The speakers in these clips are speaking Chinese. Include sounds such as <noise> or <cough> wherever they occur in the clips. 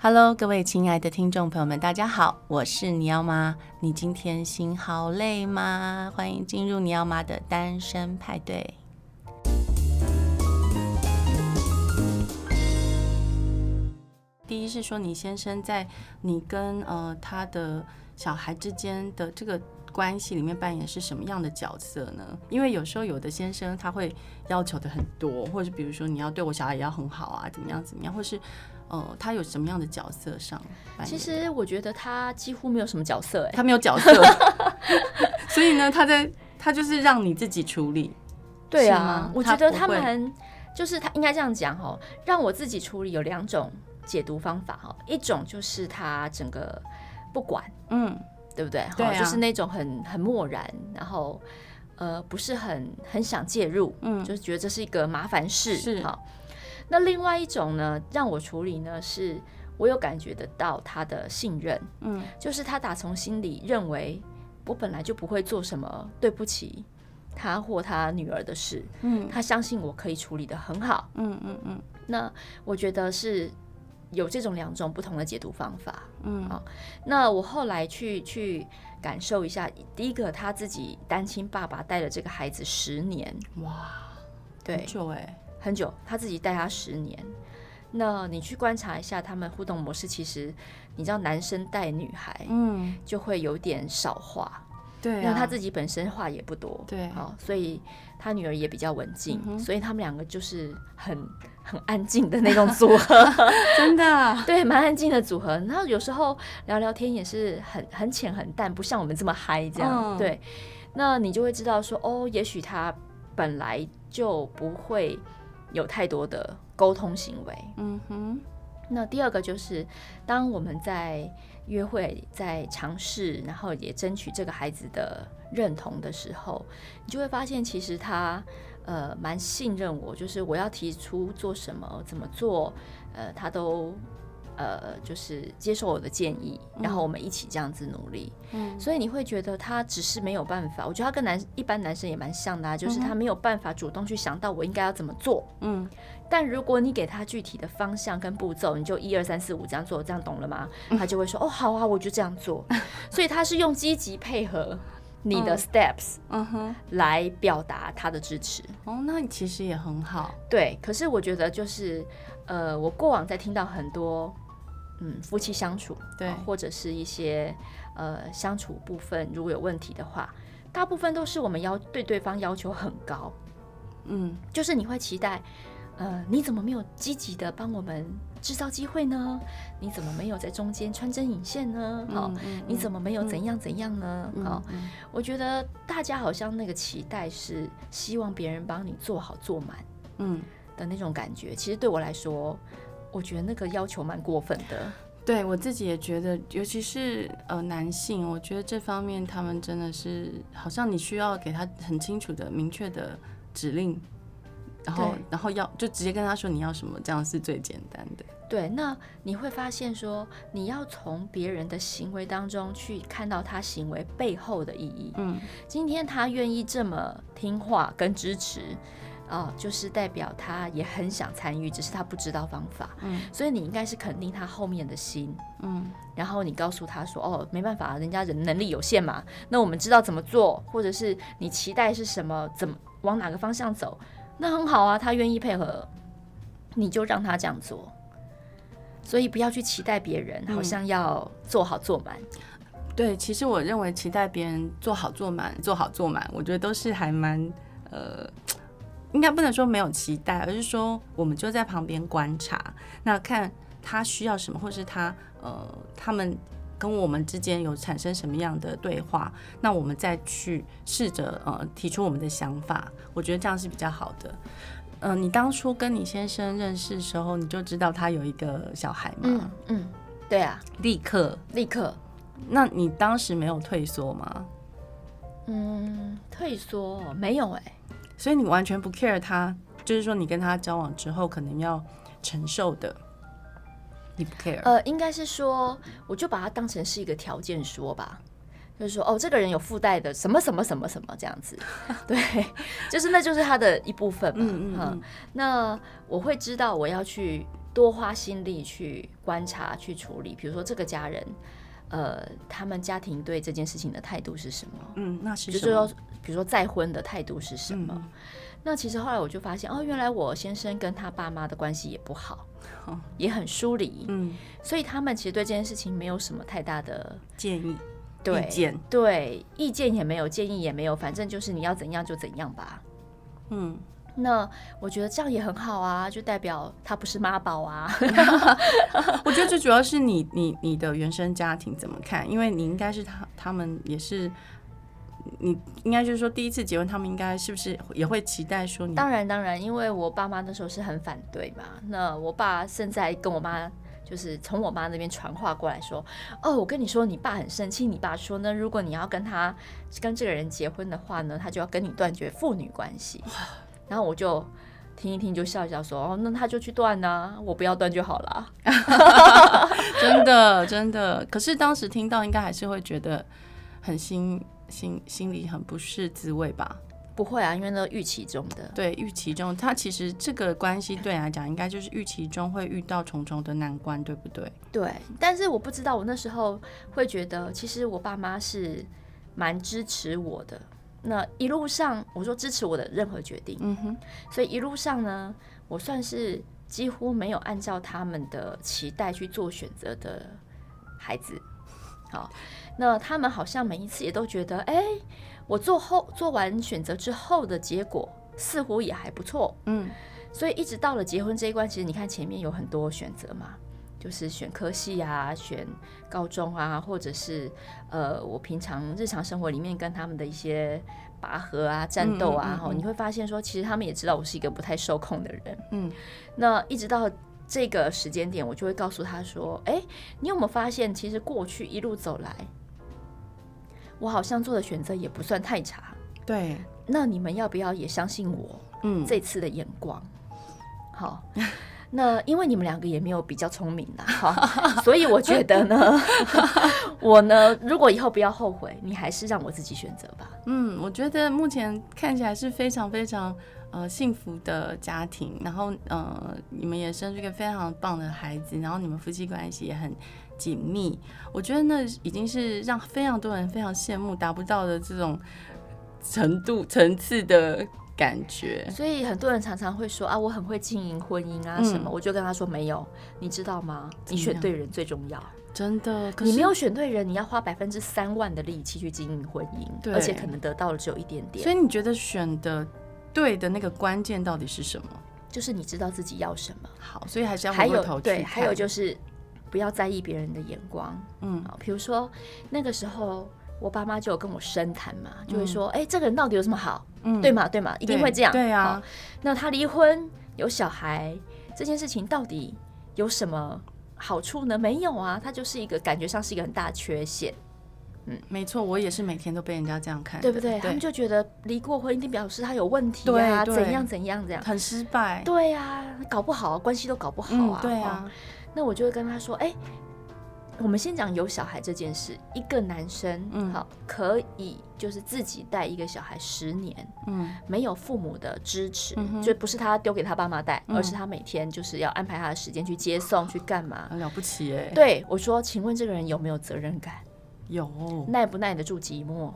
Hello，各位亲爱的听众朋友们，大家好，我是尼奥妈。你今天心好累吗？欢迎进入尼奥妈的单身派对。第一是说，你先生在你跟呃他的小孩之间的这个关系里面扮演是什么样的角色呢？因为有时候有的先生他会要求的很多，或者是比如说你要对我小孩也要很好啊，怎么样怎么样，或是。哦，他有什么样的角色上？其实我觉得他几乎没有什么角色，哎，他没有角色，<laughs> 所以呢，他在他就是让你自己处理。对啊，我觉得他们就是他应该这样讲哈，让我自己处理有两种解读方法哈，一种就是他整个不管，嗯，对不对？对啊，就是那种很很漠然，然后呃不是很很想介入，嗯，就是觉得这是一个麻烦事，是哈。那另外一种呢，让我处理呢，是我有感觉得到他的信任，嗯，就是他打从心里认为我本来就不会做什么对不起他或他女儿的事，嗯，他相信我可以处理得很好，嗯嗯嗯。那我觉得是有这种两种不同的解读方法，嗯，好。那我后来去去感受一下，第一个他自己单亲爸爸带了这个孩子十年，哇，对，很久欸。很久，他自己带他十年。那你去观察一下他们互动模式，其实你知道，男生带女孩，嗯，就会有点少话，对、啊，因为他自己本身话也不多，对，好，所以他女儿也比较文静、嗯，所以他们两个就是很很安静的那种组合，<laughs> 真的，<laughs> 对，蛮安静的组合。然后有时候聊聊天也是很很浅很淡，不像我们这么嗨这样、嗯，对。那你就会知道说，哦，也许他本来就不会。有太多的沟通行为，嗯哼。那第二个就是，当我们在约会、在尝试，然后也争取这个孩子的认同的时候，你就会发现，其实他呃蛮信任我，就是我要提出做什么、怎么做，呃，他都。呃，就是接受我的建议，然后我们一起这样子努力。嗯，所以你会觉得他只是没有办法。我觉得他跟男一般男生也蛮像的啊，就是他没有办法主动去想到我应该要怎么做。嗯，但如果你给他具体的方向跟步骤，你就一二三四五这样做，这样懂了吗？他就会说哦，好啊，我就这样做。<laughs> 所以他是用积极配合你的 steps，嗯哼，来表达他的支持。哦，那你其实也很好。对，可是我觉得就是呃，我过往在听到很多。嗯，夫妻相处，对，或者是一些呃相处部分，如果有问题的话，大部分都是我们要对对方要求很高。嗯，就是你会期待，呃，你怎么没有积极的帮我们制造机会呢？你怎么没有在中间穿针引线呢？好、嗯嗯，你怎么没有怎样怎样呢？好、我觉得大家好像那个期待是希望别人帮你做好做满，嗯的那种感觉。其实对我来说。我觉得那个要求蛮过分的，对我自己也觉得，尤其是呃男性，我觉得这方面他们真的是好像你需要给他很清楚的、明确的指令，然后然后要就直接跟他说你要什么，这样是最简单的。对，那你会发现说，你要从别人的行为当中去看到他行为背后的意义。嗯，今天他愿意这么听话跟支持。哦，就是代表他也很想参与，只是他不知道方法。嗯，所以你应该是肯定他后面的心。嗯，然后你告诉他说：“哦，没办法，人家人能力有限嘛。那我们知道怎么做，或者是你期待是什么，怎么往哪个方向走，那很好啊，他愿意配合，你就让他这样做。所以不要去期待别人，好像要做好做满。嗯，对，其实我认为期待别人做好做满，做好做满，我觉得都是还蛮呃。”应该不能说没有期待，而是说我们就在旁边观察，那看他需要什么，或是他呃他们跟我们之间有产生什么样的对话，那我们再去试着呃提出我们的想法。我觉得这样是比较好的。嗯、呃，你当初跟你先生认识的时候，你就知道他有一个小孩吗？嗯嗯，对啊，立刻立刻。那你当时没有退缩吗？嗯，退缩没有哎、欸。所以你完全不 care 他，就是说你跟他交往之后可能要承受的，你不 care？呃，应该是说，我就把它当成是一个条件说吧，就是说，哦，这个人有附带的什么什么什么什么这样子，<laughs> 对，就是那就是他的一部分嘛。嗯嗯，嗯。那我会知道我要去。多花心力去观察、去处理。比如说这个家人，呃，他们家庭对这件事情的态度是什么？嗯，那是什么？就是说，比如说再婚的态度是什么？嗯、那其实后来我就发现，哦，原来我先生跟他爸妈的关系也不好，哦、也很疏离。嗯，所以他们其实对这件事情没有什么太大的建议。对，意见对，意见也没有，建议也没有，反正就是你要怎样就怎样吧。嗯，那我觉得这样也很好啊，就代表他不是妈宝啊。<laughs> 我觉得最主要是你你你的原生家庭怎么看？因为你应该是他他们也是，你应该就是说第一次结婚，他们应该是不是也会期待说你？当然当然，因为我爸妈那时候是很反对嘛。那我爸现在跟我妈。就是从我妈那边传话过来说，哦，我跟你说，你爸很生气。你爸说呢，如果你要跟他跟这个人结婚的话呢，他就要跟你断绝父女关系。然后我就听一听，就笑一笑说，哦，那他就去断呢，我不要断就好了。<laughs> 真的真的，可是当时听到，应该还是会觉得很心心心里很不是滋味吧。不会啊，因为那预期中的。对，预期中，他其实这个关系对你来讲，应该就是预期中会遇到重重的难关，对不对？对，但是我不知道，我那时候会觉得，其实我爸妈是蛮支持我的。那一路上，我说支持我的任何决定，嗯哼，所以一路上呢，我算是几乎没有按照他们的期待去做选择的孩子。好，那他们好像每一次也都觉得，哎。我做后做完选择之后的结果似乎也还不错，嗯，所以一直到了结婚这一关，其实你看前面有很多选择嘛，就是选科系啊，选高中啊，或者是呃，我平常日常生活里面跟他们的一些拔河啊、战斗啊，哈、嗯嗯嗯，你会发现说，其实他们也知道我是一个不太受控的人，嗯，那一直到这个时间点，我就会告诉他说，哎，你有没有发现，其实过去一路走来。我好像做的选择也不算太差，对。那你们要不要也相信我？嗯，这次的眼光，好。那因为你们两个也没有比较聪明的，好，所以我觉得呢，<laughs> 我呢，如果以后不要后悔，你还是让我自己选择吧。嗯，我觉得目前看起来是非常非常呃幸福的家庭，然后呃，你们也生出一个非常棒的孩子，然后你们夫妻关系也很。紧密，我觉得那已经是让非常多人非常羡慕达不到的这种程度层次的感觉。所以很多人常常会说啊，我很会经营婚姻啊什么，嗯、我就跟他说没有，你知道吗？你选对人最重要，真的。你没有选对人，你要花百分之三万的力气去经营婚姻，而且可能得到的只有一点点。所以你觉得选的对的那个关键到底是什么？就是你知道自己要什么。好，所以还是要回过头去对，还有就是。不要在意别人的眼光，嗯，好，比如说那个时候我爸妈就有跟我深谈嘛，嗯、就会说，哎、欸，这个人到底有什么好，嗯，对嘛？对嘛？一定会这样，对啊。那他离婚有小孩这件事情到底有什么好处呢？没有啊，他就是一个感觉上是一个很大的缺陷。嗯，没错，我也是每天都被人家这样看，对不对？对，他们就觉得离过婚一定表示他有问题啊，怎样怎样这样，很失败。对呀、啊，搞不好关系都搞不好啊，嗯、对啊。那我就会跟他说：“哎、欸，我们先讲有小孩这件事。一个男生，嗯，好，可以就是自己带一个小孩十年，嗯，没有父母的支持，就不是他丢给他爸妈带，嗯、而是他每天就是要安排他的时间去接送，嗯、去干嘛？很了不起哎！对我说，请问这个人有没有责任感？有，耐不耐得住寂寞？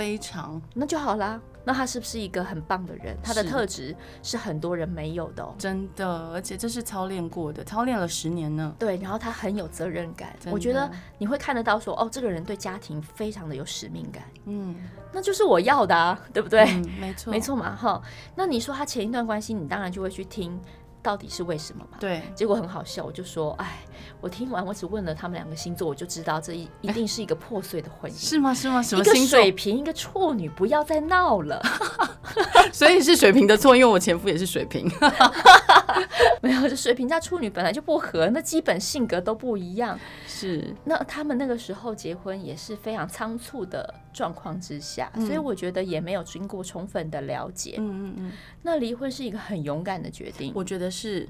非常，那就好啦。”那他是不是一个很棒的人？他的特质是很多人没有的哦，真的，而且这是操练过的，操练了十年呢。对，然后他很有责任感，我觉得你会看得到说，哦，这个人对家庭非常的有使命感。嗯，那就是我要的啊，对不对？嗯，没错，没错嘛，哈。那你说他前一段关系，你当然就会去听。到底是为什么嘛？对，结果很好笑，我就说，哎，我听完，我只问了他们两个星座，我就知道这一一定是一个破碎的婚姻。是吗？是吗？什么水瓶，一个处女，不要再闹了。<laughs> 所以是水瓶的错，因为我前夫也是水瓶。<laughs> 没有，这水瓶加处女本来就不合，那基本性格都不一样。是，那他们那个时候结婚也是非常仓促的状况之下，嗯、所以我觉得也没有经过充分的了解。嗯嗯嗯。那离婚是一个很勇敢的决定，我觉得是。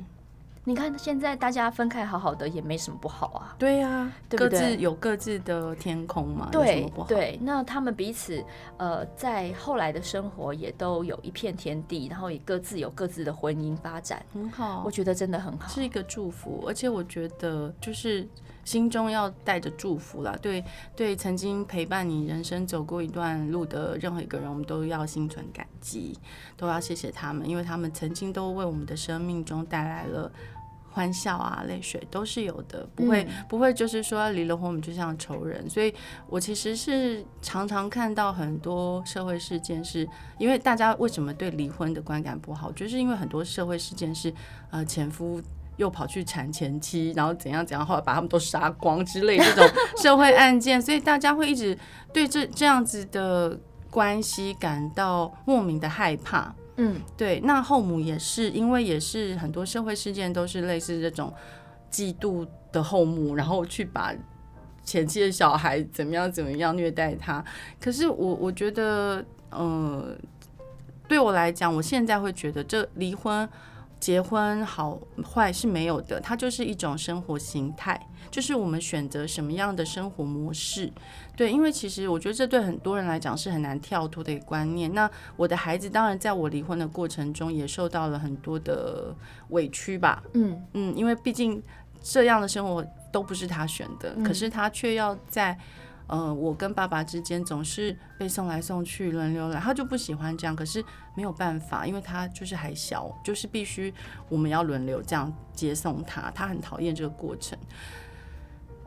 你看现在大家分开好好的也没什么不好啊。对呀、啊，对不对？各自有各自的天空嘛，对对。那他们彼此呃，在后来的生活也都有一片天地，然后也各自有各自的婚姻发展，很好。我觉得真的很好，是一个祝福。而且我觉得就是心中要带着祝福啦。对对，曾经陪伴你人生走过一段路的任何一个人，我们都要心存感激，都要谢谢他们，因为他们曾经都为我们的生命中带来了。欢笑啊，泪水都是有的，不会、嗯、不会，就是说离了婚我们就像仇人。所以我其实是常常看到很多社会事件是，是因为大家为什么对离婚的观感不好，就是因为很多社会事件是，呃，前夫又跑去缠前妻，然后怎样怎样，后来把他们都杀光之类这种社会案件，所以大家会一直对这这样子的关系感到莫名的害怕。嗯，对，那后母也是，因为也是很多社会事件都是类似这种嫉妒的后母，然后去把前妻的小孩怎么样怎么样虐待他。可是我我觉得，嗯，对我来讲，我现在会觉得这离婚。结婚好坏是没有的，它就是一种生活形态，就是我们选择什么样的生活模式。对，因为其实我觉得这对很多人来讲是很难跳脱的一个观念。那我的孩子当然在我离婚的过程中也受到了很多的委屈吧。嗯嗯，因为毕竟这样的生活都不是他选的，可是他却要在。呃，我跟爸爸之间总是被送来送去，轮流来，他就不喜欢这样。可是没有办法，因为他就是还小，就是必须我们要轮流这样接送他，他很讨厌这个过程。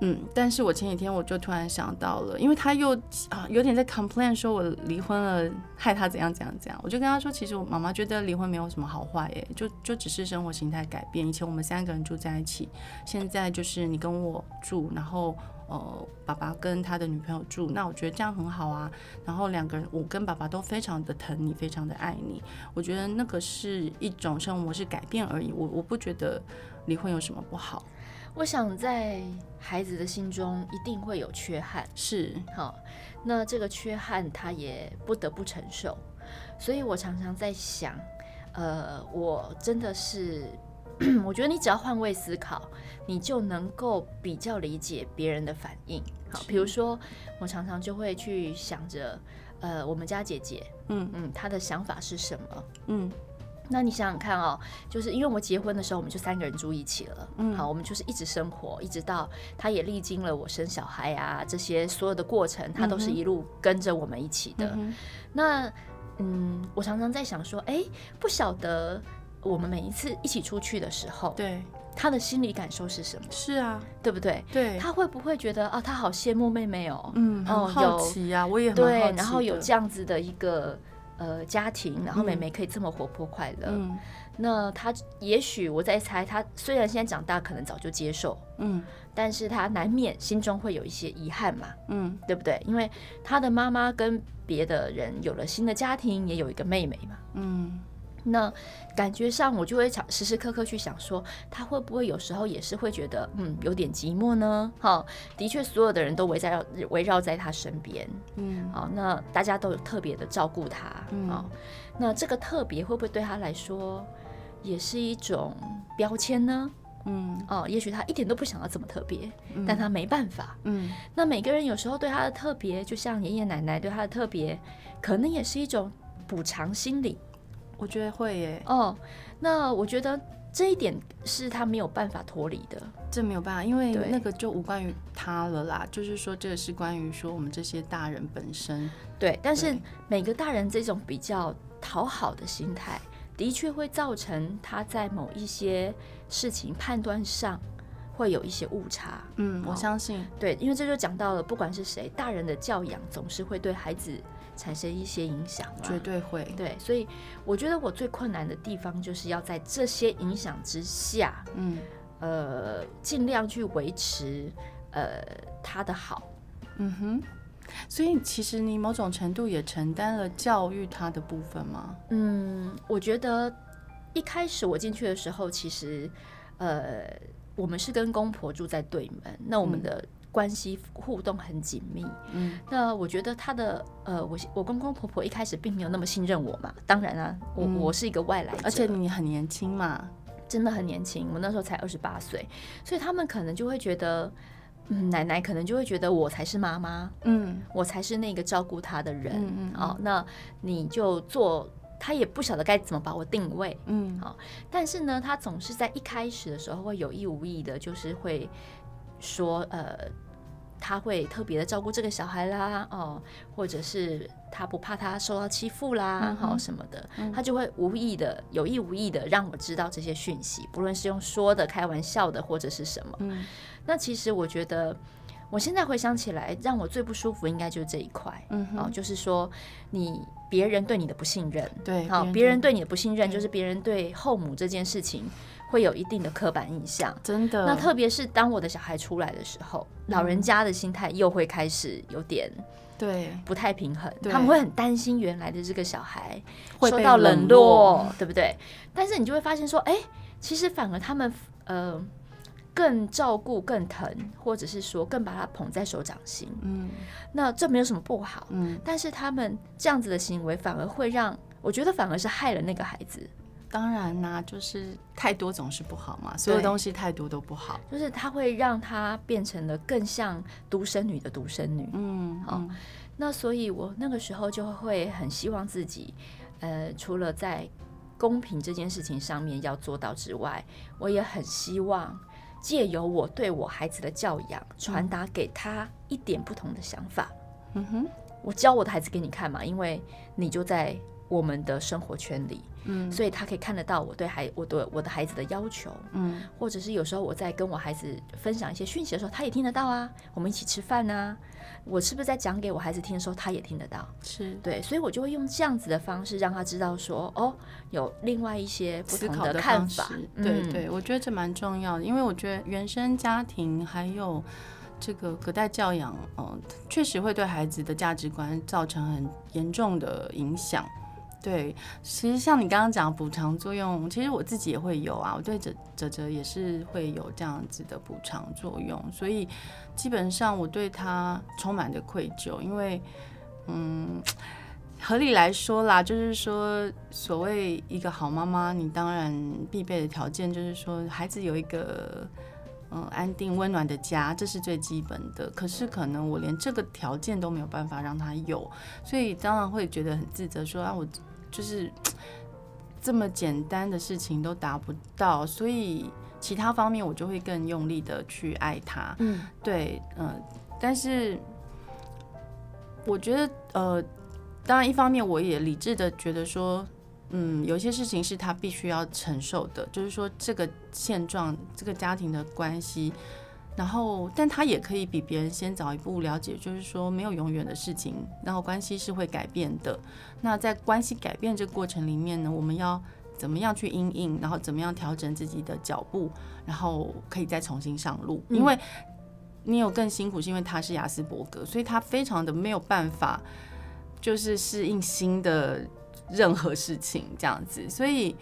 嗯，但是我前几天我就突然想到了，因为他又啊有点在 complain 说我离婚了，害他怎样怎样怎样。我就跟他说，其实我妈妈觉得离婚没有什么好坏，哎，就就只是生活形态改变。以前我们三个人住在一起，现在就是你跟我住，然后。呃，爸爸跟他的女朋友住，那我觉得这样很好啊。然后两个人，我跟爸爸都非常的疼你，非常的爱你。我觉得那个是一种生活模式改变而已。我我不觉得离婚有什么不好。我想在孩子的心中一定会有缺憾，是好。那这个缺憾他也不得不承受。所以我常常在想，呃，我真的是。<clears throat> 我觉得你只要换位思考，你就能够比较理解别人的反应。好，比如说我常常就会去想着，呃，我们家姐姐，嗯嗯，她的想法是什么？嗯，那你想想看哦，就是因为我们结婚的时候，我们就三个人住一起了，嗯，好，我们就是一直生活，一直到她也历经了我生小孩啊这些所有的过程，她都是一路跟着我们一起的。嗯，那嗯，我常常在想说，哎，不晓得。我们每一次一起出去的时候，对他的心理感受是什么？是啊，对不对？对，他会不会觉得啊，他好羡慕妹妹哦？嗯，很好奇啊，我也很好奇。对，然后有这样子的一个呃家庭，然后妹妹可以这么活泼快乐。嗯，那他也许我在猜，他虽然现在长大，可能早就接受，嗯，但是他难免心中会有一些遗憾嘛，嗯，对不对？因为他的妈妈跟别的人有了新的家庭，也有一个妹妹嘛，嗯。那感觉上，我就会想时时刻刻去想说，他会不会有时候也是会觉得，嗯，有点寂寞呢？哈，的确，所有的人都围在围绕在他身边，嗯，好，那大家都有特别的照顾他，嗯，那这个特别会不会对他来说也是一种标签呢？嗯，哦，也许他一点都不想要这么特别，嗯，但他没办法，嗯，那每个人有时候对他的特别，就像爷爷奶奶对他的特别，可能也是一种补偿心理。我觉得会耶。哦，那我觉得这一点是他没有办法脱离的，这没有办法，因为那个就无关于他了啦。就是说，这个是关于说我们这些大人本身。对，但是每个大人这种比较讨好的心态，的确会造成他在某一些事情判断上会有一些误差。嗯，我相信。对，因为这就讲到了，不管是谁，大人的教养总是会对孩子。产生一些影响，绝对会。对，所以我觉得我最困难的地方，就是要在这些影响之下，嗯，呃，尽量去维持，呃，他的好。嗯哼。所以其实你某种程度也承担了教育他的部分吗？嗯，我觉得一开始我进去的时候，其实，呃，我们是跟公婆住在对门，那我们的。嗯关系互动很紧密，嗯，那我觉得他的呃，我我公公婆婆一开始并没有那么信任我嘛，当然啊，我、嗯、我是一个外来者，而且你很年轻嘛，真的很年轻，我那时候才二十八岁，所以他们可能就会觉得，嗯，奶奶可能就会觉得我才是妈妈，嗯，我才是那个照顾她的人，嗯，嗯，哦，那你就做，她也不晓得该怎么把我定位，嗯，好，但是呢，她总是在一开始的时候会有意无意的，就是会说，呃。他会特别的照顾这个小孩啦，哦，或者是他不怕他受到欺负啦，好、嗯、什么的，他就会无意的、有意无意的让我知道这些讯息，不论是用说的、开玩笑的，或者是什么。嗯、那其实我觉得，我现在回想起来，让我最不舒服应该就是这一块，嗯，哦，就是说你别人对你的不信任，对，好，别人对你的不信任，就是别人对后母这件事情。会有一定的刻板印象，真的。那特别是当我的小孩出来的时候，老人家的心态又会开始有点对不太平衡，他们会很担心原来的这个小孩会受到冷落，对不对？但是你就会发现说，哎，其实反而他们呃更照顾、更疼，或者是说更把他捧在手掌心。嗯，那这没有什么不好。嗯，但是他们这样子的行为反而会让我觉得反而是害了那个孩子。当然啦、啊，就是太多总是不好嘛，所有东西太多都不好。就是它会让他变成了更像独生女的独生女。嗯，好、哦，那所以我那个时候就会很希望自己，呃，除了在公平这件事情上面要做到之外，我也很希望借由我对我孩子的教养，传达给他一点不同的想法。嗯哼，我教我的孩子给你看嘛，因为你就在我们的生活圈里。嗯，所以他可以看得到我对孩我对我的孩子的要求，嗯，或者是有时候我在跟我孩子分享一些讯息的时候，他也听得到啊。我们一起吃饭啊，我是不是在讲给我孩子听的时候，他也听得到？是对，所以我就会用这样子的方式让他知道说，哦，有另外一些不同的看法。对对，我觉得这蛮重要的，因为我觉得原生家庭还有这个隔代教养，嗯，确实会对孩子的价值观造成很严重的影响。对，其实像你刚刚讲补偿作用，其实我自己也会有啊。我对哲哲哲也是会有这样子的补偿作用，所以基本上我对他充满着愧疚，因为嗯，合理来说啦，就是说所谓一个好妈妈，你当然必备的条件就是说孩子有一个嗯安定温暖的家，这是最基本的。可是可能我连这个条件都没有办法让他有，所以当然会觉得很自责，说啊我。就是 <tsk> 这么简单的事情都达不到，所以其他方面我就会更用力的去爱他。嗯，对，嗯、呃，但是我觉得，呃，当然一方面我也理智的觉得说，嗯，有些事情是他必须要承受的，就是说这个现状，这个家庭的关系。然后，但他也可以比别人先早一步了解，就是说没有永远的事情，然后关系是会改变的。那在关系改变这个过程里面呢，我们要怎么样去因应，然后怎么样调整自己的脚步，然后可以再重新上路。因为你有更辛苦，是因为他是雅斯伯格，所以他非常的没有办法，就是适应新的任何事情这样子，所以。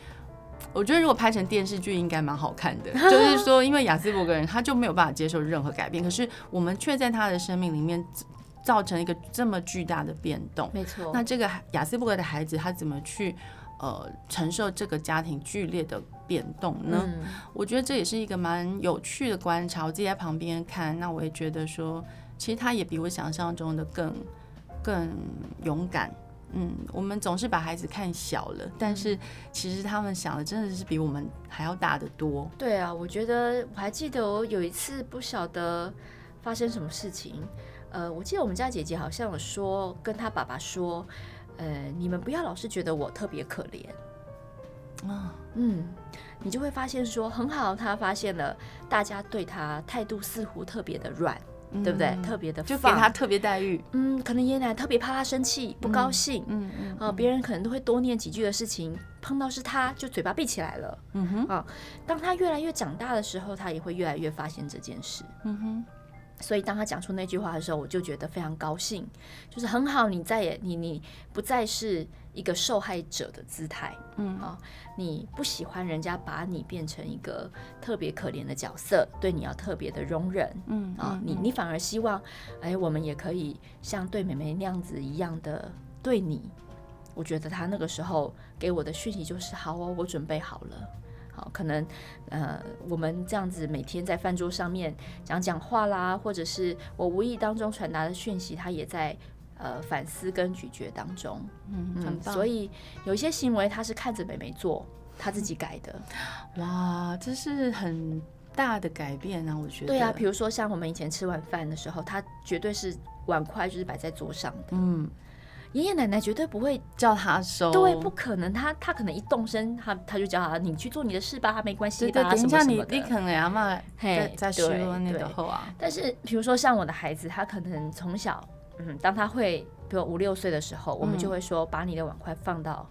我觉得如果拍成电视剧应该蛮好看的，<laughs> 就是说，因为雅斯伯格人他就没有办法接受任何改变，可是我们却在他的生命里面造成一个这么巨大的变动。没错。那这个雅斯伯格的孩子他怎么去呃承受这个家庭剧烈的变动呢？嗯。我觉得这也是一个蛮有趣的观察。我自己在旁边看，那我也觉得说，其实他也比我想象中的更更勇敢。嗯，我们总是把孩子看小了，但是其实他们想的真的是比我们还要大得多。对啊，我觉得我还记得我有一次不晓得发生什么事情，呃，我记得我们家姐姐好像有说跟她爸爸说，呃，你们不要老是觉得我特别可怜啊，嗯，你就会发现说很好，他发现了大家对他态度似乎特别的软。对不对？嗯、特别的，就给他特别待遇。嗯，可能爷爷奶奶特别怕他生气、不高兴。嗯嗯。啊、嗯，别人可能都会多念几句的事情，碰到是他就嘴巴闭起来了。嗯哼。啊，当他越来越长大的时候，他也会越来越发现这件事。嗯哼。所以当他讲出那句话的时候，我就觉得非常高兴，就是很好，你再也你你不再是一个受害者的姿态，嗯啊，你不喜欢人家把你变成一个特别可怜的角色，对你要特别的容忍，嗯啊，你你反而希望，哎，我们也可以像对妹妹那样子一样的对你。我觉得他那个时候给我的讯息就是，好哦，我准备好了。好，可能呃，我们这样子每天在饭桌上面讲讲话啦，或者是我无意当中传达的讯息，他也在呃反思跟咀嚼当中。嗯，很棒。所以有一些行为他是看着妹妹做，他自己改的。哇，这是很大的改变啊！我觉得。对啊，比如说像我们以前吃晚饭的时候，他绝对是碗筷就是摆在桌上的。嗯。爷爷奶奶绝对不会叫他收，对，不可能。他他可能一动身，他他就叫他，你去做你的事吧，他没关系吧，对对，等一下你你可能阿妈在在说那个话。但是比如说像我的孩子，他可能从小，嗯，当他会比如五六岁的时候，我们就会说，把你的碗筷放到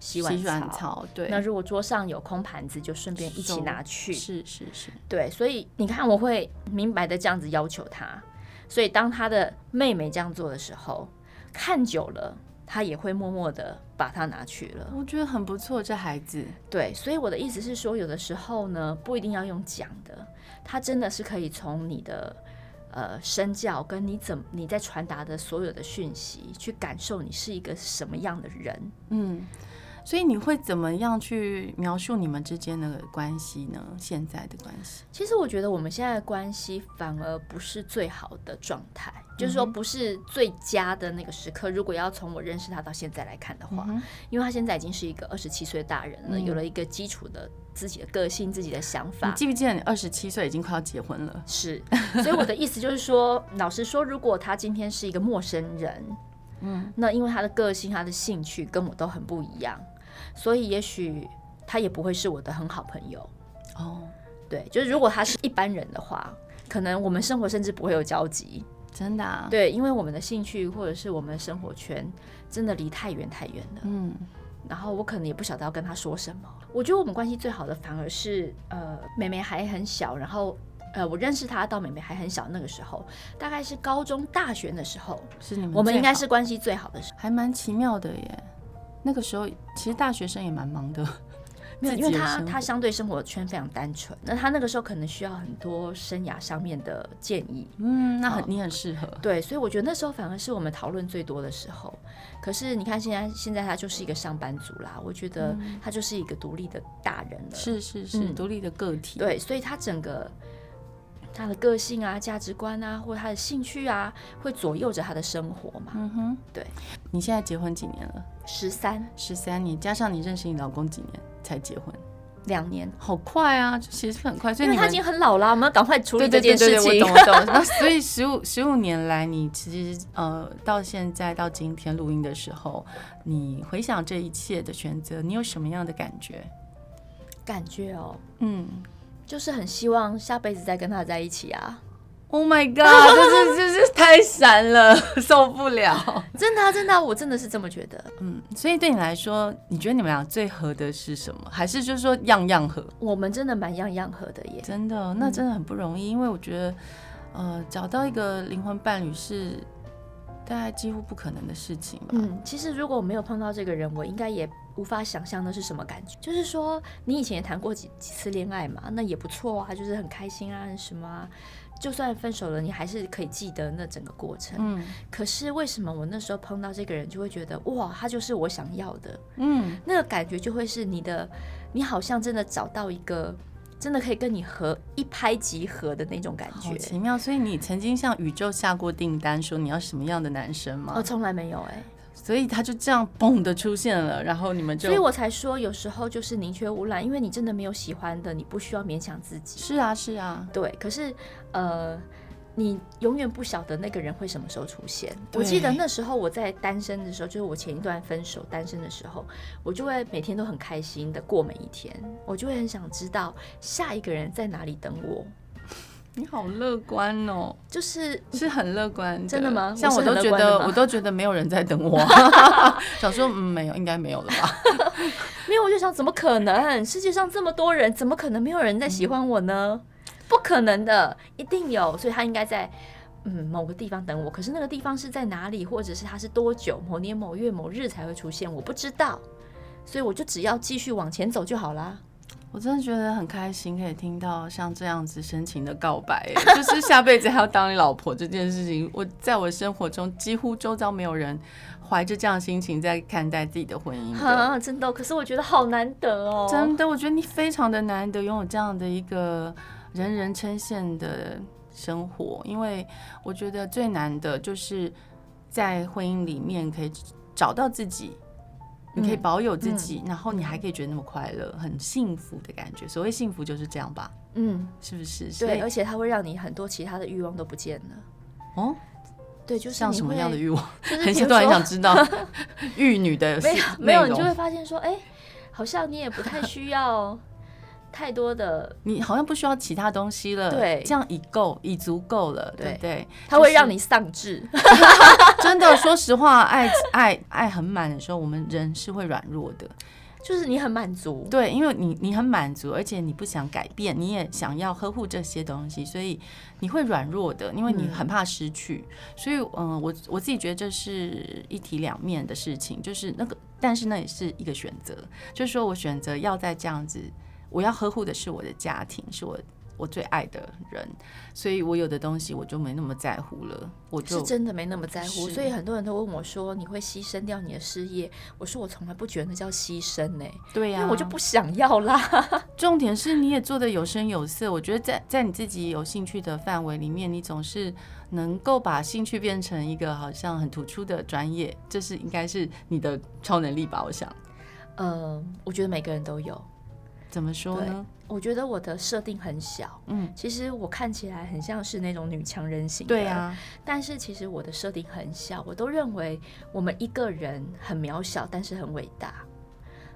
洗碗槽。对。那如果桌上有空盘子，就顺便一起拿去。是是是。对，所以你看，我会明白的这样子要求他。所以当他的妹妹这样做的时候。看久了，他也会默默的把它拿去了。我觉得很不错，这孩子。对，所以我的意思是说，有的时候呢，不一定要用讲的，他真的是可以从你的呃身教跟你怎你在传达的所有的讯息，去感受你是一个什么样的人。嗯。所以你会怎么样去描述你们之间的关系呢？现在的关系，其实我觉得我们现在的关系反而不是最好的状态，嗯、就是说不是最佳的那个时刻。如果要从我认识他到现在来看的话，嗯、因为他现在已经是一个二十七岁大人了，嗯、有了一个基础的自己的个性、自己的想法。你记不记得你二十七岁已经快要结婚了？是，所以我的意思就是说，老实说，如果他今天是一个陌生人，嗯，那因为他的个性、他的兴趣跟我都很不一样。所以也许他也不会是我的很好朋友哦。对，就是如果他是一般人的话，可能我们生活甚至不会有交集。真的啊？对，因为我们的兴趣或者是我们的生活圈真的离太远太远了。嗯。然后我可能也不晓得要跟他说什么。我觉得我们关系最好的反而是呃，妹妹还很小，然后呃，我认识她到妹妹还很小那个时候，大概是高中大学的时候，是你们我们应该是关系最好的时候，还蛮奇妙的耶。那个时候其实大学生也蛮忙的，<laughs> 没有，因为他他相对生活圈非常单纯，那他那个时候可能需要很多生涯上面的建议，嗯，那很你很适合，对，所以我觉得那时候反而是我们讨论最多的时候。可是你看现在现在他就是一个上班族啦，我觉得他就是一个独立的大人了，是是是，独立的个体，对，所以他整个。他的个性啊、价值观啊，或者他的兴趣啊，会左右着他的生活嘛。嗯哼，对。你现在结婚几年了？十三，十三年，加上你认识你老公几年才结婚？两年，好快啊！其实很快，所以因为他已经很老了，我们要赶快处理这件事情。对对对对，我懂我懂。那所以十五十五年来，你其实呃到现在到今天录音的时候，你回想这一切的选择，你有什么样的感觉？感觉哦，嗯。就是很希望下辈子再跟他在一起啊！Oh my god，<laughs> 这是这是太闪了，受不了！真的啊，真的啊，我真的是这么觉得。嗯，所以对你来说，你觉得你们俩最合的是什么？还是就是说样样合？我们真的蛮样样合的耶！真的，那真的很不容易，嗯、因为我觉得，呃，找到一个灵魂伴侣是大概几乎不可能的事情吧。嗯，其实如果我没有碰到这个人，我应该也。无法想象那是什么感觉，就是说你以前也谈过几几次恋爱嘛，那也不错啊，就是很开心啊，什么啊，就算分手了，你还是可以记得那整个过程。嗯，可是为什么我那时候碰到这个人，就会觉得哇，他就是我想要的。嗯，那个感觉就会是你的，你好像真的找到一个真的可以跟你合一拍即合的那种感觉，好奇妙。所以你曾经向宇宙下过订单，说你要什么样的男生吗？我从来没有哎、欸。所以他就这样嘣的出现了，然后你们就，所以我才说有时候就是宁缺毋滥，因为你真的没有喜欢的，你不需要勉强自己。是啊，是啊，对。可是，呃，你永远不晓得那个人会什么时候出现。我记得那时候我在单身的时候，就是我前一段分手单身的时候，我就会每天都很开心的过每一天，我就会很想知道下一个人在哪里等我。你好乐观哦，就是是很乐观，真的吗？像我都觉得，我都觉得没有人在等我。<laughs> 想说，嗯，没有，应该没有了吧？<laughs> 没有，我就想，怎么可能？世界上这么多人，怎么可能没有人在喜欢我呢？不可能的，一定有。所以他应该在嗯某个地方等我。可是那个地方是在哪里，或者是他是多久？某年某月某日才会出现？我不知道。所以我就只要继续往前走就好啦。我真的觉得很开心，可以听到像这样子深情的告白，<laughs> 就是下辈子还要当你老婆这件事情。我在我生活中几乎周遭没有人怀着这样的心情在看待自己的婚姻的。啊，真的，可是我觉得好难得哦。真的，我觉得你非常的难得拥有这样的一个人人称羡的生活，因为我觉得最难的就是在婚姻里面可以找到自己。你可以保有自己，嗯、然后你还可以觉得那么快乐、嗯，很幸福的感觉。所谓幸福就是这样吧？嗯，是不是？对，而且它会让你很多其他的欲望都不见了。哦，对，就是像什么样的欲望？很多人很想知道 <laughs> 玉女的没有没有，你就会发现说，哎、欸，好像你也不太需要。太多的，你好像不需要其他东西了，对，这样已够，已足够了，对。不对？它会让你丧志，<laughs> 真的，说实话，爱爱爱很满的时候，我们人是会软弱的，就是你很满足，对，因为你你很满足，而且你不想改变，你也想要呵护这些东西，所以你会软弱的，因为你很怕失去，嗯、所以嗯，我我自己觉得这是一体两面的事情，就是那个，但是那也是一个选择，就是说我选择要在这样子。我要呵护的是我的家庭，是我我最爱的人，所以我有的东西我就没那么在乎了。我就是真的没那么在乎，所以很多人都问我说：“你会牺牲掉你的事业？”我说：“我从来不觉得那叫牺牲呢。”对呀，因为我就不想要啦。<laughs> 重点是你也做的有声有色。我觉得在在你自己有兴趣的范围里面，你总是能够把兴趣变成一个好像很突出的专业，这是应该是你的超能力吧？我想，嗯，我觉得每个人都有。怎么说呢？我觉得我的设定很小，嗯，其实我看起来很像是那种女强人型的，对啊。但是其实我的设定很小，我都认为我们一个人很渺小，但是很伟大。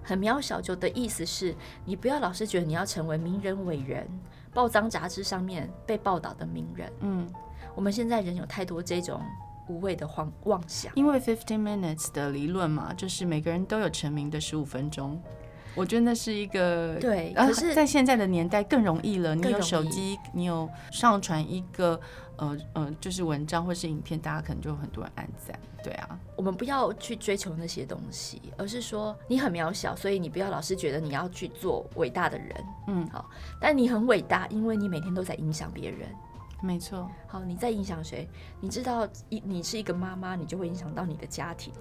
很渺小就的意思是你不要老是觉得你要成为名人伟人，报章杂志上面被报道的名人。嗯，我们现在人有太多这种无谓的妄妄想。因为 fifteen minutes 的理论嘛，就是每个人都有成名的十五分钟。我觉得那是一个对，可是在现在的年代更容易了。你有手机，你有上传一个呃呃，就是文章或是影片，大家可能就有很多人按赞。对啊，我们不要去追求那些东西，而是说你很渺小，所以你不要老是觉得你要去做伟大的人。嗯，好，但你很伟大，因为你每天都在影响别人。没错。好，你在影响谁？你知道，一你是一个妈妈，你就会影响到你的家庭。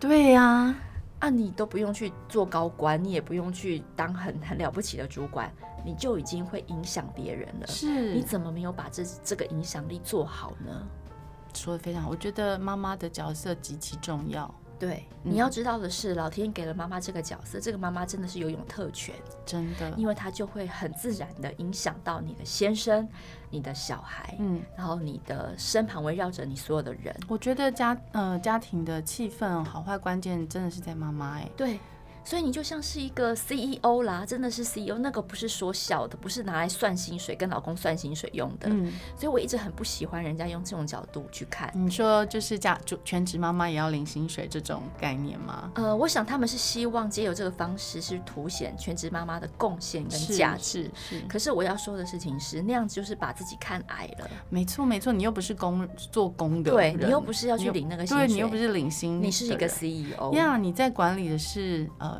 对呀、啊。那、啊、你都不用去做高官，你也不用去当很很了不起的主管，你就已经会影响别人了。是，你怎么没有把这这个影响力做好呢？说的非常好，我觉得妈妈的角色极其重要。对，你要知道的是，老天给了妈妈这个角色，这个妈妈真的是有一种特权，真的，因为她就会很自然的影响到你的先生、你的小孩，嗯，然后你的身旁围绕着你所有的人。我觉得家呃家庭的气氛好坏关键真的是在妈妈哎，对。所以你就像是一个 CEO 啦，真的是 CEO，那个不是说笑的，不是拿来算薪水、跟老公算薪水用的。嗯，所以我一直很不喜欢人家用这种角度去看。你说就是家主全职妈妈也要领薪水这种概念吗？呃，我想他们是希望借由这个方式是凸显全职妈妈的贡献跟价值。是，是。可是我要说的事情是，那样子就是把自己看矮了。没错，没错，你又不是工做工的，对，你又不是要去领那个薪水，对，你又不是领薪，你是一个 CEO。呀，你在管理的是呃。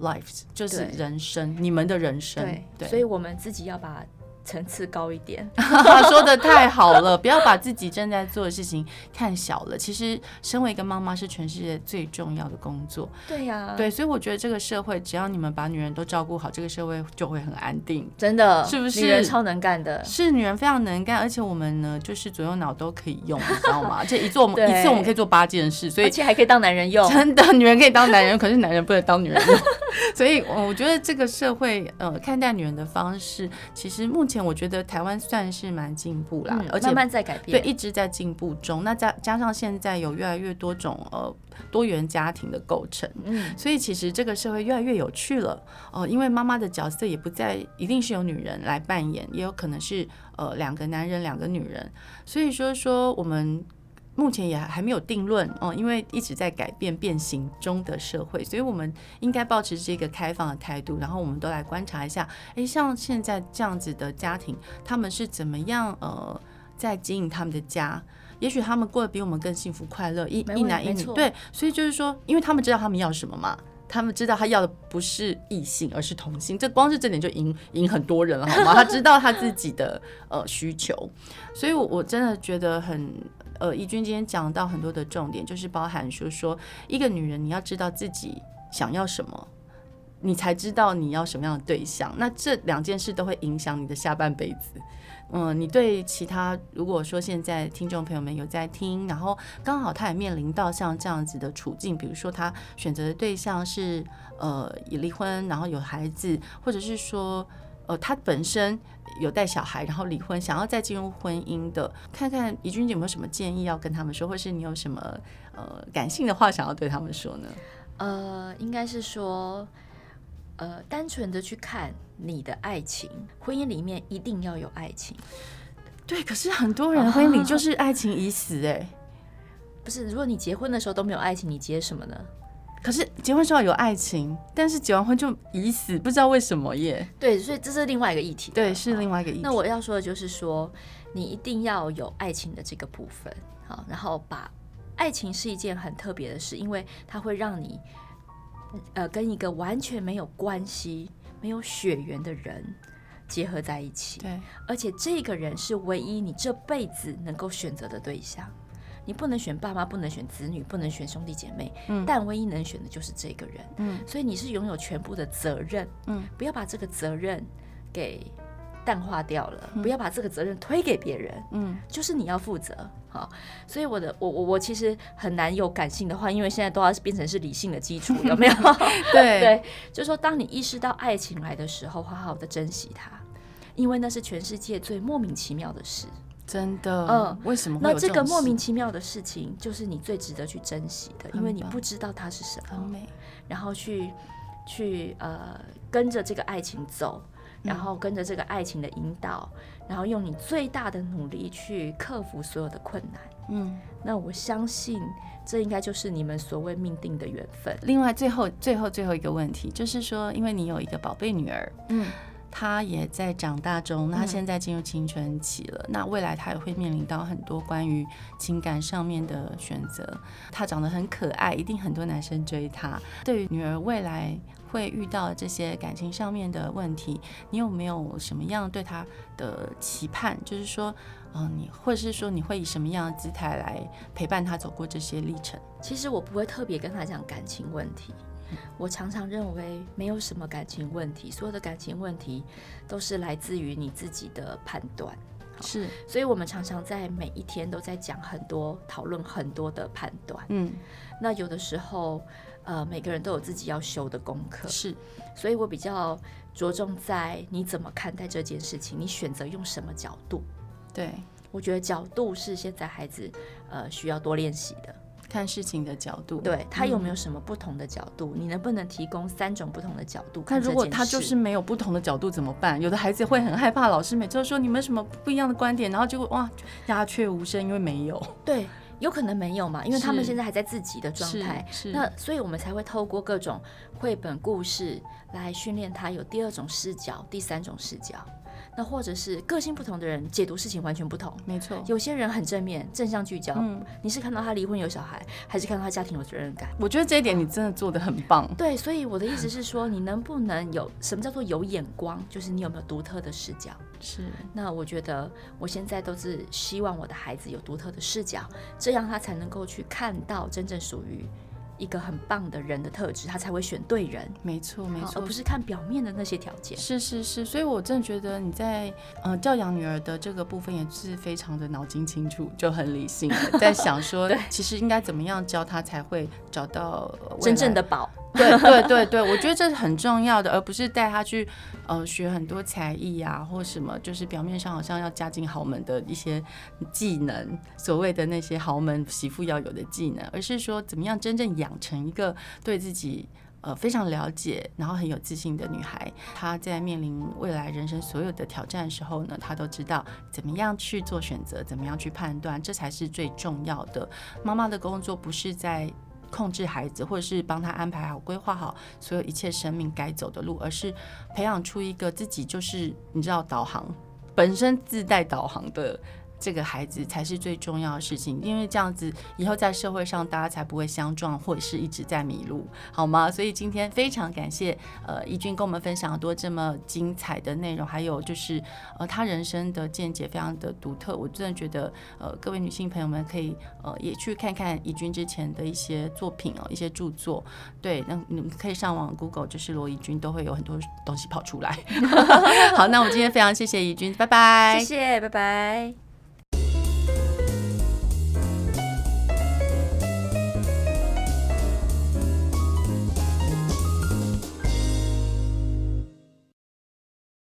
Life 就是人生，你们的人生。对，对，所以我们自己要把层次高一点，<laughs> 说的太好了！不要把自己正在做的事情看小了。其实，身为一个妈妈是全世界最重要的工作。对呀、啊，对，所以我觉得这个社会，只要你们把女人都照顾好，这个社会就会很安定。真的，是不是？女人超能干的，是女人非常能干，而且我们呢，就是左右脑都可以用，你知道吗？<laughs> 而且一做一次我们可以做八件事，所以而且还可以当男人用。真的，<laughs> 女人可以当男人，可是男人不能当女人用。所以，我觉得这个社会呃看待女人的方式，其实目前我觉得台湾。算是蛮进步啦，而且慢慢在改变，对，一直在进步中。那加加上现在有越来越多种呃多元家庭的构成，嗯，所以其实这个社会越来越有趣了哦、呃。因为妈妈的角色也不再一定是由女人来扮演，也有可能是呃两个男人两个女人。所以说说我们。目前也还没有定论哦，因为一直在改变变形中的社会，所以我们应该保持这个开放的态度，然后我们都来观察一下，诶，像现在这样子的家庭，他们是怎么样呃在经营他们的家？也许他们过得比我们更幸福快乐，一一男一女，对，所以就是说，因为他们知道他们要什么嘛。他们知道他要的不是异性，而是同性。这光是这点就赢赢很多人了，好吗？<laughs> 他知道他自己的呃需求，所以我我真的觉得很呃，怡君今天讲到很多的重点，就是包含说说一个女人你要知道自己想要什么，你才知道你要什么样的对象。那这两件事都会影响你的下半辈子。嗯，你对其他如果说现在听众朋友们有在听，然后刚好他也面临到像这样子的处境，比如说他选择的对象是呃已离婚，然后有孩子，或者是说呃他本身有带小孩，然后离婚，想要再进入婚姻的，看看怡君有没有什么建议要跟他们说，或是你有什么呃感性的话想要对他们说呢？呃，应该是说。呃，单纯的去看你的爱情，婚姻里面一定要有爱情。对，可是很多人婚姻里就是爱情已死哎、欸，不是？如果你结婚的时候都没有爱情，你结什么呢？可是结婚时候有爱情，但是结完婚就已死，不知道为什么耶。对，所以这是另外一个议题。对，是另外一个议题。那我要说的就是说，你一定要有爱情的这个部分，好，然后把爱情是一件很特别的事，因为它会让你。呃，跟一个完全没有关系、没有血缘的人结合在一起，对，而且这个人是唯一你这辈子能够选择的对象。你不能选爸妈，不能选子女，不能选兄弟姐妹，嗯，但唯一能选的就是这个人，嗯，所以你是拥有全部的责任，嗯，不要把这个责任给。淡化掉了，不要把这个责任推给别人，嗯，就是你要负责，好，所以我的我我我其实很难有感性的话，因为现在都要变成是理性的基础，<laughs> 有没有？对。<laughs> 对，就是说当你意识到爱情来的时候，好好的珍惜它，因为那是全世界最莫名其妙的事，真的，嗯，为什么？那这个莫名其妙的事情，就是你最值得去珍惜的，因为你不知道它是什么，然后去去呃跟着这个爱情走。然后跟着这个爱情的引导，然后用你最大的努力去克服所有的困难。嗯，那我相信这应该就是你们所谓命定的缘分。另外，最后最后最后一个问题就是说，因为你有一个宝贝女儿，嗯，她也在长大中，那他现在进入青春期了，嗯，那未来他也会面临到很多关于情感上面的选择。他长得很可爱，一定很多男生追他。对于女儿未来。会遇到这些感情上面的问题，你有没有什么样对他的期盼？就是说，嗯、呃，你或者是说你会以什么样的姿态来陪伴他走过这些历程？其实我不会特别跟他讲感情问题，我常常认为没有什么感情问题，所有的感情问题都是来自于你自己的判断。是，所以我们常常在每一天都在讲很多、讨论很多的判断。嗯，那有的时候。呃，每个人都有自己要修的功课，是，所以我比较着重在你怎么看待这件事情，你选择用什么角度。对，我觉得角度是现在孩子呃需要多练习的，看事情的角度。对，他有没有什么不同的角度？嗯，你能不能提供三种不同的角度看？如果他就是没有不同的角度怎么办？有的孩子会很害怕，老师每次都说你们什么不一样的观点，然后就会哇鸦雀无声，因为没有。对。有可能没有嘛，因为他们现在还在自己的状态，那所以我们才会透过各种绘本故事来训练他有第二种视角、第三种视角。那或者是个性不同的人解读事情完全不同，没错。有些人很正面、正向聚焦，嗯，你是看到他离婚有小孩，还是看到他家庭有责任感？我觉得这一点你真的做的很棒。对，所以我的意思是说，你能不能有什么叫做有眼光？就是你有没有独特的视角？是。那我觉得我现在都是希望我的孩子有独特的视角，这样他才能够去看到真正属于。一个很棒的人的特质，他才会选对人。没错，没错，而不是看表面的那些条件。是是是，所以我真的觉得你在呃教养女儿的这个部分也是非常的脑筋清楚，就很理性的在想说，<laughs> 其实应该怎么样教她才会找到真正的宝。对对对对，我觉得这是很重要的，而不是带他去呃学很多才艺啊，或什么，就是表面上好像要嫁进豪门的一些技能，所谓的那些豪门媳妇要有的技能，而是说怎么样真正养成一个对自己呃非常了解，然后很有自信的女孩。她在面临未来人生所有的挑战的时候呢，她都知道怎么样去做选择，怎么样去判断，这才是最重要的。妈妈的工作不是在。控制孩子，或者是帮他安排好、规划好所有一切生命该走的路，而是培养出一个自己就是你知道导航本身自带导航的这个孩子才是最重要的事情，因为这样子以后在社会上大家才不会相撞，或者是一直在迷路，好吗？所以今天非常感谢呃怡君跟我们分享很多这么精彩的内容，还有就是呃他人生的见解非常的独特，我真的觉得呃各位女性朋友们可以呃也去看看怡君之前的一些作品哦，一些著作，对，那你们可以上网 Google 就是罗怡君，都会有很多东西跑出来。<laughs> 好，那我们今天非常谢谢怡君，拜拜，谢谢，拜拜。